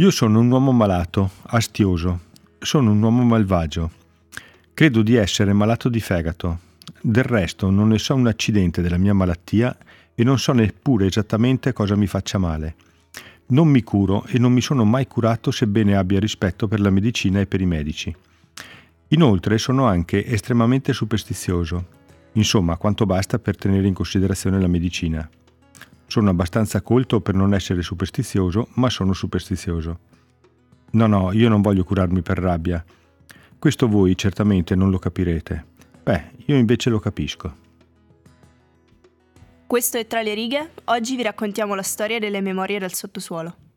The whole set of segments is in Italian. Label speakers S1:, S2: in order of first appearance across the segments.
S1: Io sono un uomo malato, astioso, sono un uomo malvagio. Credo di essere malato di fegato. Del resto non ne so un accidente della mia malattia e non so neppure esattamente cosa mi faccia male. Non mi curo e non mi sono mai curato sebbene abbia rispetto per la medicina e per i medici. Inoltre sono anche estremamente superstizioso. Insomma, quanto basta per tenere in considerazione la medicina. Sono abbastanza colto per non essere superstizioso, ma sono superstizioso. No, no, io non voglio curarmi per rabbia. Questo voi certamente non lo capirete. Beh, io invece lo capisco.
S2: Questo è Tra le righe. Oggi vi raccontiamo la storia delle memorie del sottosuolo.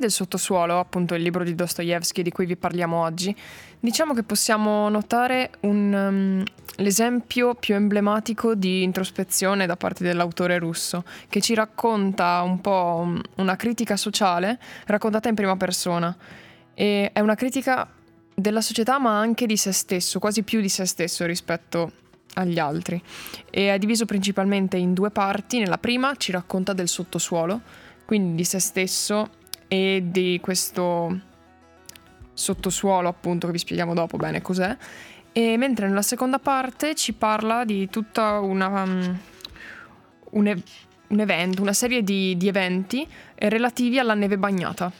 S3: Del sottosuolo, appunto il libro di Dostoevsky di cui vi parliamo oggi, diciamo che possiamo notare un, um, l'esempio più emblematico di introspezione da parte dell'autore russo, che ci racconta un po' una critica sociale raccontata in prima persona. E è una critica della società ma anche di se stesso, quasi più di se stesso rispetto agli altri. E è diviso principalmente in due parti. Nella prima ci racconta del sottosuolo, quindi di se stesso e di questo sottosuolo appunto che vi spieghiamo dopo bene cos'è e mentre nella seconda parte ci parla di tutta una um, un, ev- un, evento, una serie di, di eventi relativi alla neve bagnata.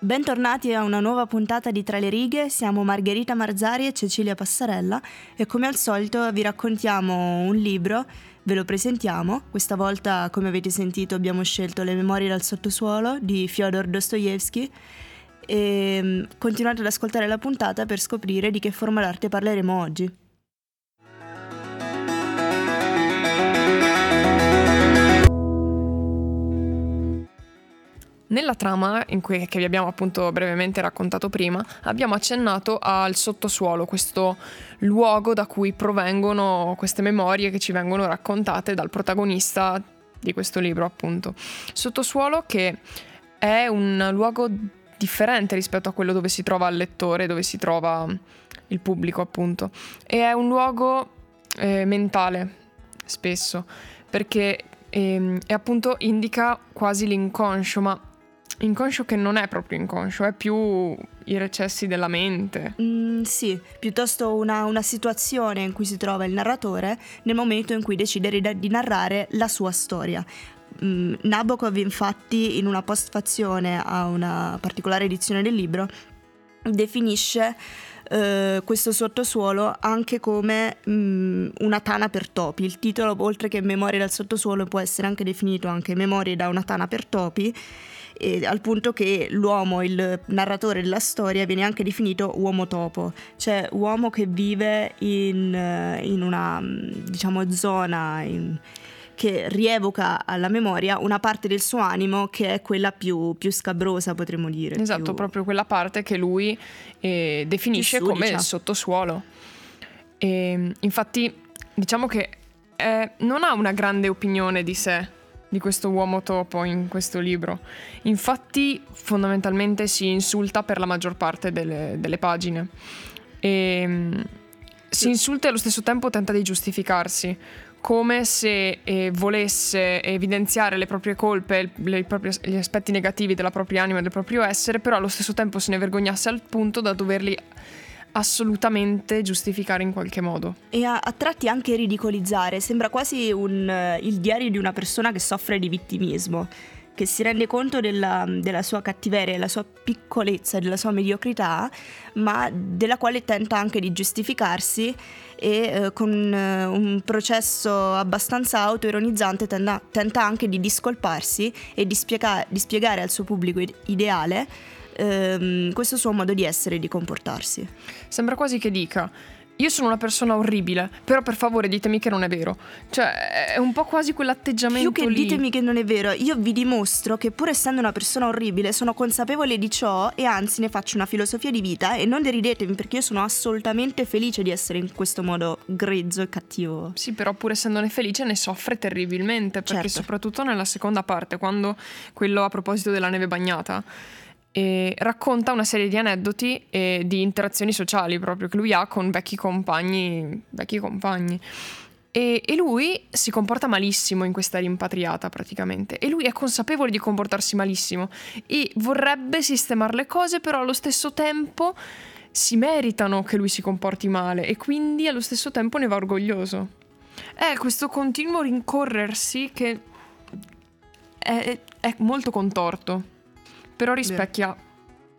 S2: Bentornati a una nuova puntata di Tra le righe, siamo Margherita Marzari e Cecilia Passarella e come al solito vi raccontiamo un libro Ve lo presentiamo, questa volta come avete sentito abbiamo scelto Le memorie dal sottosuolo di Fyodor Dostoevsky e mm, continuate ad ascoltare la puntata per scoprire di che forma d'arte parleremo oggi.
S3: Nella trama, cui, che vi abbiamo appunto brevemente raccontato prima, abbiamo accennato al sottosuolo, questo luogo da cui provengono queste memorie che ci vengono raccontate dal protagonista di questo libro, appunto. Sottosuolo che è un luogo differente rispetto a quello dove si trova il lettore, dove si trova il pubblico, appunto. E è un luogo eh, mentale, spesso, perché eh, e appunto indica quasi l'inconscio, ma Inconscio che non è proprio inconscio, è più i recessi della mente.
S2: Mm, sì, piuttosto una, una, situazione in cui si trova il narratore nel momento in cui decide di narrare la sua storia. Mm, Nabokov infatti in una postfazione a una particolare edizione del libro definisce Uh, questo sottosuolo anche come um, una tana per topi. Il titolo, oltre che Memorie dal sottosuolo, può essere anche definito anche Memorie da una tana per topi eh, al punto che l'uomo, il narratore della storia, viene anche definito uomo topo, cioè uomo che vive in, eh, in una diciamo, zona in, che rievoca alla memoria una parte del suo animo che è quella più, più scabrosa, potremmo dire.
S3: Esatto,
S2: più...
S3: proprio quella parte che lui eh, definisce come il diciamo. sottosuolo. E, infatti, diciamo che eh, non ha una grande opinione di sé di questo uomo topo in questo libro. Infatti, fondamentalmente si insulta per la maggior parte delle, delle pagine. E, ehm, si insulta e allo stesso tempo tenta di giustificarsi, come se eh, volesse evidenziare le proprie colpe, le proprie, gli aspetti negativi della propria anima e del proprio essere, però allo stesso tempo se ne vergognasse al punto da doverli assolutamente giustificare in qualche modo.
S2: E a, a tratti anche ridicolizzare, sembra quasi un, uh, il diario di una persona che soffre di vittimismo, che si rende conto della, della sua cattiveria, della sua piccolezza, della sua mediocrità, ma della quale tenta anche di giustificarsi e uh, con uh, un processo abbastanza autoironizzante tenta, tenta anche di discolparsi e di, spiega, di spiegare al suo pubblico ideale ehm, questo suo modo di essere e di comportarsi.
S3: Sembra quasi che dica, io sono una persona orribile, però per favore ditemi che non è vero. Cioè, è un po' quasi quell'atteggiamento
S2: Più che
S3: lì.
S2: ditemi che non è vero, io vi dimostro che pur essendo una persona orribile sono consapevole di ciò e anzi ne faccio una filosofia di vita e non deridetemi perché io sono assolutamente felice di essere in questo modo grezzo e cattivo.
S3: Sì, però pur essendone felice ne soffre terribilmente, perché
S2: Certo.
S3: soprattutto nella seconda parte, quando quello a proposito della neve bagnata, eh, racconta una serie di aneddoti e di interazioni sociali proprio che lui ha con vecchi compagni, vecchi compagni. E, e lui si comporta malissimo in questa rimpatriata praticamente. E lui è consapevole di comportarsi malissimo e vorrebbe sistemare le cose, però allo stesso tempo si meritano che lui si comporti male e quindi allo stesso tempo ne va orgoglioso. È questo continuo rincorrersi che è, è molto contorto, però rispecchia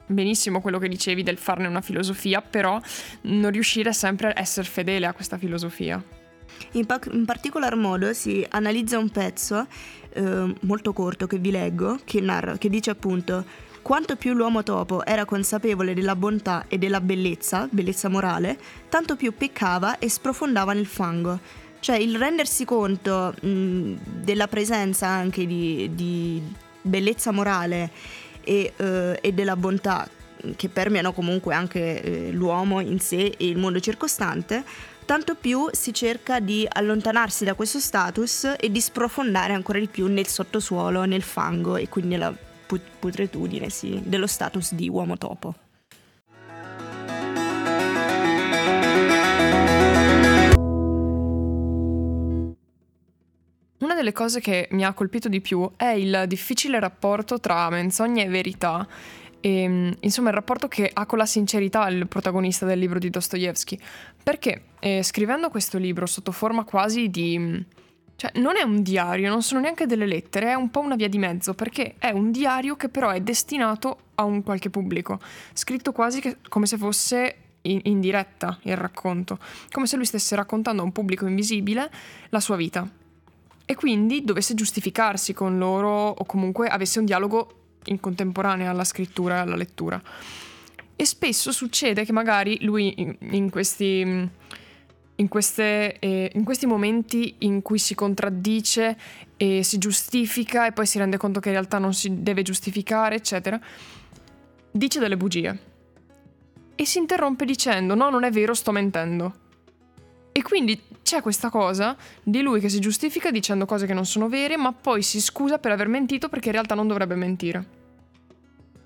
S3: benissimo quello che dicevi del farne una filosofia, però non riuscire sempre a essere fedele a questa filosofia.
S2: In, pa- in particolar modo si analizza un pezzo eh, molto corto che vi leggo, che, narra, che dice appunto quanto più l'uomo topo era consapevole della bontà e della bellezza, bellezza morale, tanto più peccava e sprofondava nel fango. Cioè il rendersi conto mh, della presenza anche di, di bellezza morale e, eh, e della bontà che permeano comunque anche eh, l'uomo in sé e il mondo circostante, tanto più si cerca di allontanarsi da questo status e di sprofondare ancora di più nel sottosuolo, nel fango e quindi nella put- putredine sì, dello status di uomo topo.
S3: Delle cose che mi ha colpito di più è il difficile rapporto tra menzogna e verità. E, mm, insomma, il rapporto che ha con la sincerità il protagonista del libro di Dostoevsky. Perché eh, scrivendo questo libro sotto forma quasi di. cioè, non è un diario, non sono neanche delle lettere, è un po' una via di mezzo, perché è un diario che però è destinato a un qualche pubblico, scritto quasi che- come se fosse in, in diretta il racconto, come se lui stesse raccontando a un pubblico invisibile la sua vita e quindi dovesse giustificarsi con loro o comunque avesse un dialogo in contemporanea alla scrittura e alla lettura. E spesso succede che magari lui in, questi, in, queste, eh, in questi momenti in cui si contraddice e si giustifica e poi si rende conto che in realtà non si deve giustificare, eccetera, dice delle bugie. E si interrompe dicendo no, non è vero, sto mentendo. Quindi c'è questa cosa di lui che si giustifica dicendo cose che non sono vere, ma poi si scusa per aver mentito perché in realtà non dovrebbe mentire.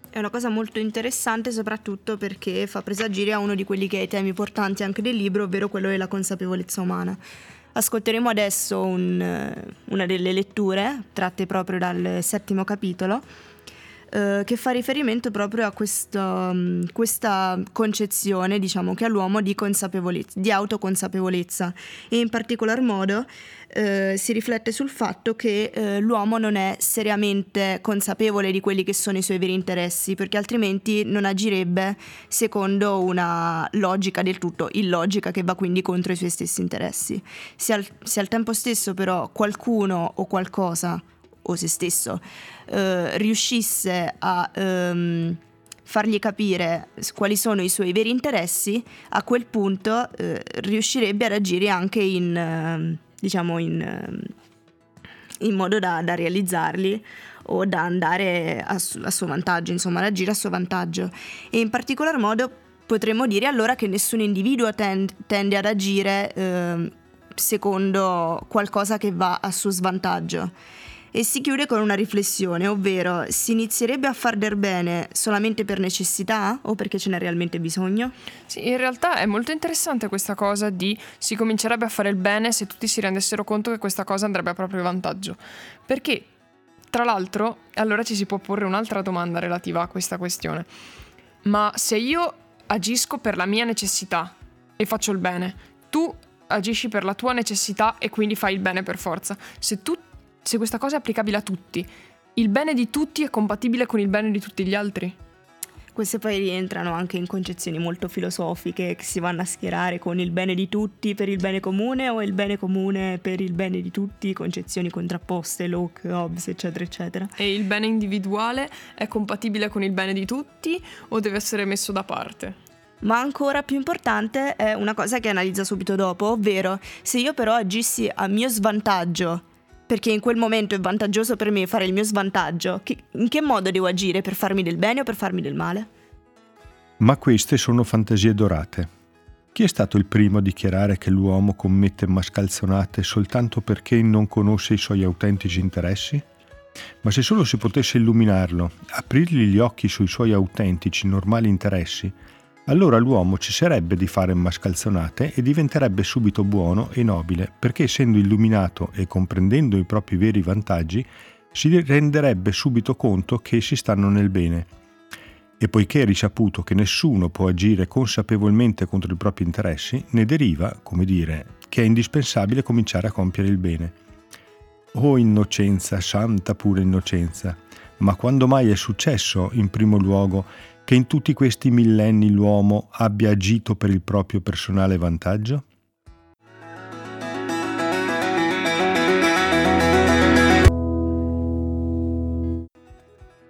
S2: È una cosa molto interessante soprattutto perché fa presagire a uno di quelli che è i temi portanti anche del libro, ovvero quello della consapevolezza umana. Ascolteremo adesso un, eh, una delle letture tratte proprio dal settimo capitolo eh, che fa riferimento proprio a questo, mm, questa concezione, diciamo, che ha l'uomo di di autoconsapevolezza e in particolar modo eh, si riflette sul fatto che eh, l'uomo non è seriamente consapevole di quelli che sono i suoi veri interessi, perché altrimenti non agirebbe secondo una logica del tutto illogica che va quindi contro i suoi stessi interessi. Se al, se al tempo stesso però qualcuno o qualcosa o se stesso eh, riuscisse a ehm, fargli capire quali sono i suoi veri interessi, a quel punto eh, riuscirebbe ad agire anche in, ehm, diciamo, in, ehm, in modo da, da realizzarli o da andare a, su- a suo vantaggio, insomma, ad agire a suo vantaggio. E in particolar modo potremmo dire allora che nessun individuo ten- tende ad agire ehm, secondo qualcosa che va a suo svantaggio. E si chiude con una riflessione, ovvero si inizierebbe a far del bene solamente per necessità o perché ce n'è realmente bisogno?
S3: Sì, in realtà è molto interessante questa cosa di si comincerebbe a fare il bene se tutti si rendessero conto che questa cosa andrebbe a proprio vantaggio. Perché, tra l'altro, allora ci si può porre un'altra domanda relativa a questa questione. Ma se io agisco per la mia necessità e faccio il bene, tu agisci per la tua necessità e quindi fai il bene per forza. Se, tu, se questa cosa è applicabile a tutti, il bene di tutti è compatibile con il bene di tutti gli altri?
S2: Queste poi rientrano anche in concezioni molto filosofiche che si vanno a schierare con il bene di tutti per il bene comune o il bene comune per il bene di tutti, concezioni contrapposte, Locke, Hobbes, eccetera, eccetera.
S3: E il bene individuale è compatibile con il bene di tutti o deve essere messo da parte?
S2: Ma ancora più importante è una cosa che analizza subito dopo, ovvero se io però agissi a mio svantaggio, perché in quel momento è vantaggioso per me fare il mio svantaggio, in che modo devo agire per farmi del bene o per farmi del male?
S1: Ma queste sono fantasie dorate. Chi è stato il primo a dichiarare che l'uomo commette mascalzonate soltanto perché non conosce i suoi autentici interessi? Ma se solo si potesse illuminarlo, aprirgli gli occhi sui suoi autentici, normali interessi, allora l'uomo cesserebbe di fare mascalzonate e diventerebbe subito buono e nobile, perché essendo illuminato e comprendendo i propri veri vantaggi, si renderebbe subito conto che essi stanno nel bene. E poiché è risaputo che nessuno può agire consapevolmente contro i propri interessi, ne deriva, come dire, che è indispensabile cominciare a compiere il bene. Oh innocenza, santa pura innocenza! Ma quando mai è successo, in primo luogo, che in tutti questi millenni l'uomo abbia agito per il proprio personale vantaggio?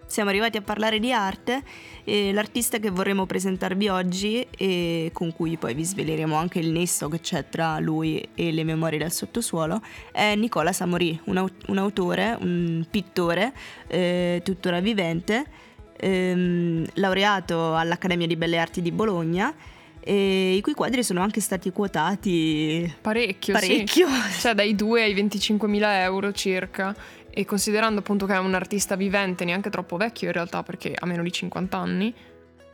S2: Siamo arrivati a parlare di arte e l'artista che vorremmo presentarvi oggi e con cui poi vi sveleremo anche il nesso che c'è tra lui e le memorie del sottosuolo è Nicola Samori, un, aut- un autore, un pittore eh, tuttora vivente ehm, laureato all'Accademia di Belle Arti di Bologna e i cui quadri sono anche stati quotati
S3: parecchio,
S2: parecchio.
S3: Sì. cioè dai 2 ai 25 mila euro circa. E considerando appunto che è un artista vivente neanche troppo vecchio in realtà perché ha meno di 50 anni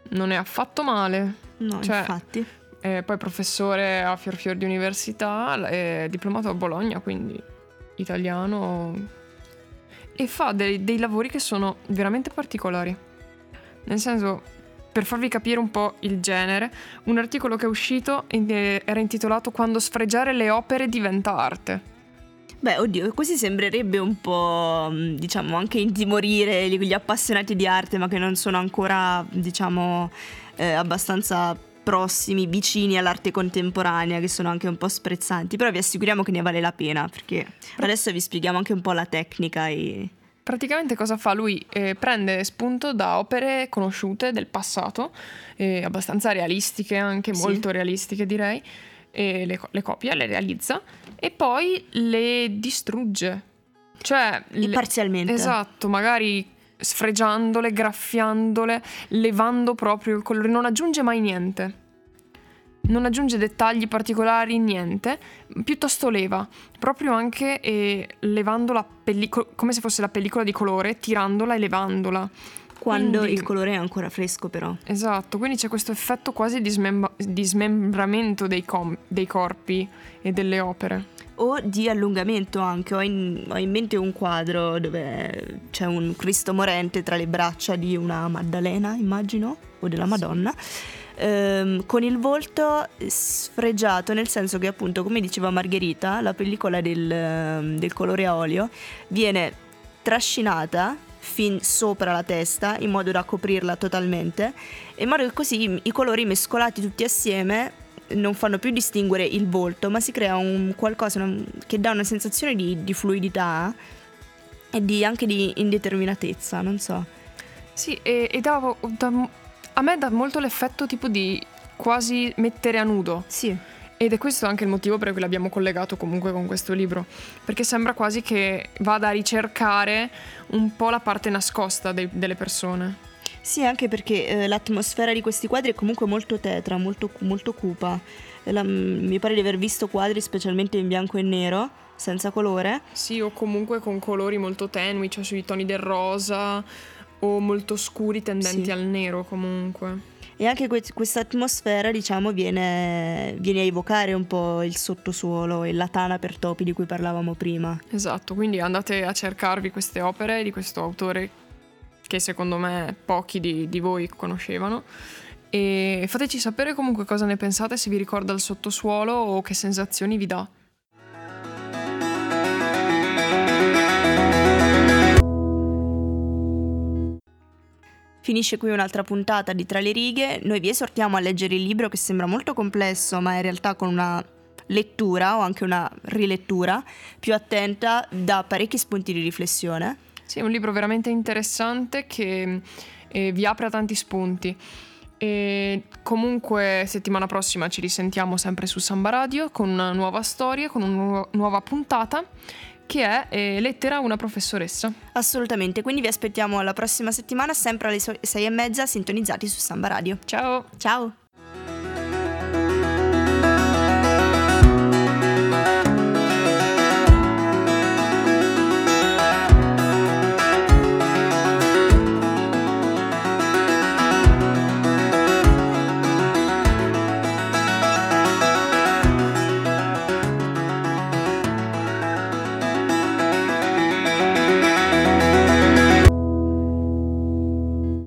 S3: non è affatto male.
S2: No cioè, infatti.
S3: è poi professore a Fior Fior di Università è diplomato a Bologna quindi italiano. E fa dei, dei lavori che sono veramente particolari nel senso, per farvi capire un po' il genere, un articolo che è uscito era intitolato Quando sfregiare le opere diventa arte.
S2: Beh, oddio, così sembrerebbe un po', mm, diciamo, anche intimorire gli appassionati di arte, ma che non sono ancora, diciamo, eh, abbastanza prossimi, vicini all'arte contemporanea, che sono anche un po' sprezzanti. Però vi assicuriamo che ne vale la pena, perché adesso vi spieghiamo anche un po' la tecnica e
S3: Praticamente cosa fa? Lui eh, prende spunto da opere conosciute del passato, eh, abbastanza realistiche, anche sì. molto realistiche direi, e le, le, copia, le realizza e poi le distrugge. Cioè,
S2: le, parzialmente.
S3: Esatto, magari sfregiandole, graffiandole, levando proprio il colore, non aggiunge mai niente non aggiunge dettagli particolari, niente, piuttosto leva, proprio anche eh, levando la pellicola, come se fosse la pellicola di colore, tirandola e levandola.
S2: Quando quindi, il colore è ancora fresco però.
S3: Esatto, quindi c'è questo effetto quasi di, smembra- di smembramento dei, com- dei, corpi e delle opere.
S2: O di allungamento anche, ho in, ho in mente un quadro dove c'è un Cristo morente tra le braccia di una Maddalena, immagino, o della Madonna. Sì ehm, con il volto sfregiato, nel senso che appunto, come diceva Margherita, la pellicola del, ehm, del colore a olio viene trascinata fin sopra la testa in modo da coprirla totalmente, in modo che così i colori mescolati tutti assieme non fanno più distinguere il volto, ma si crea un qualcosa che dà una sensazione di, di fluidità e di, anche di indeterminatezza, non so.
S3: Sì, e, e dà, dà a me dà molto l'effetto tipo di quasi mettere a nudo.
S2: Sì.
S3: Ed è questo anche il motivo per cui l'abbiamo collegato comunque con questo libro, perché sembra quasi che vada a ricercare un po' la parte nascosta de- delle persone.
S2: Sì, anche perché eh, l'atmosfera di questi quadri è comunque molto tetra, molto, molto cupa. La, mi pare di aver visto quadri specialmente in bianco e nero, senza colore.
S3: Sì, o comunque con colori molto tenui, cioè sui toni del rosa, o molto scuri tendenti sì. al nero comunque.
S2: E anche que- questa atmosfera, diciamo, viene, viene, a evocare un po' il sottosuolo e la tana per topi di cui parlavamo prima.
S3: Esatto, quindi andate a cercarvi queste opere di questo autore che secondo me pochi di, di voi conoscevano e fateci sapere comunque cosa ne pensate, se vi ricorda il sottosuolo o che sensazioni vi dà.
S2: Finisce qui un'altra puntata di Tra le righe. Noi vi esortiamo a leggere il libro che sembra molto complesso, ma in realtà con una lettura o anche una rilettura più attenta dà parecchi spunti di riflessione.
S3: Sì, è un libro veramente interessante che eh, vi apre a tanti spunti. E comunque settimana prossima ci risentiamo sempre su Samba Radio con una nuova storia, con una nuova puntata che è eh, Lettera a una professoressa.
S2: Assolutamente, quindi vi aspettiamo la prossima settimana sempre alle sei e mezza sintonizzati su Samba Radio.
S3: Ciao!
S2: Ciao!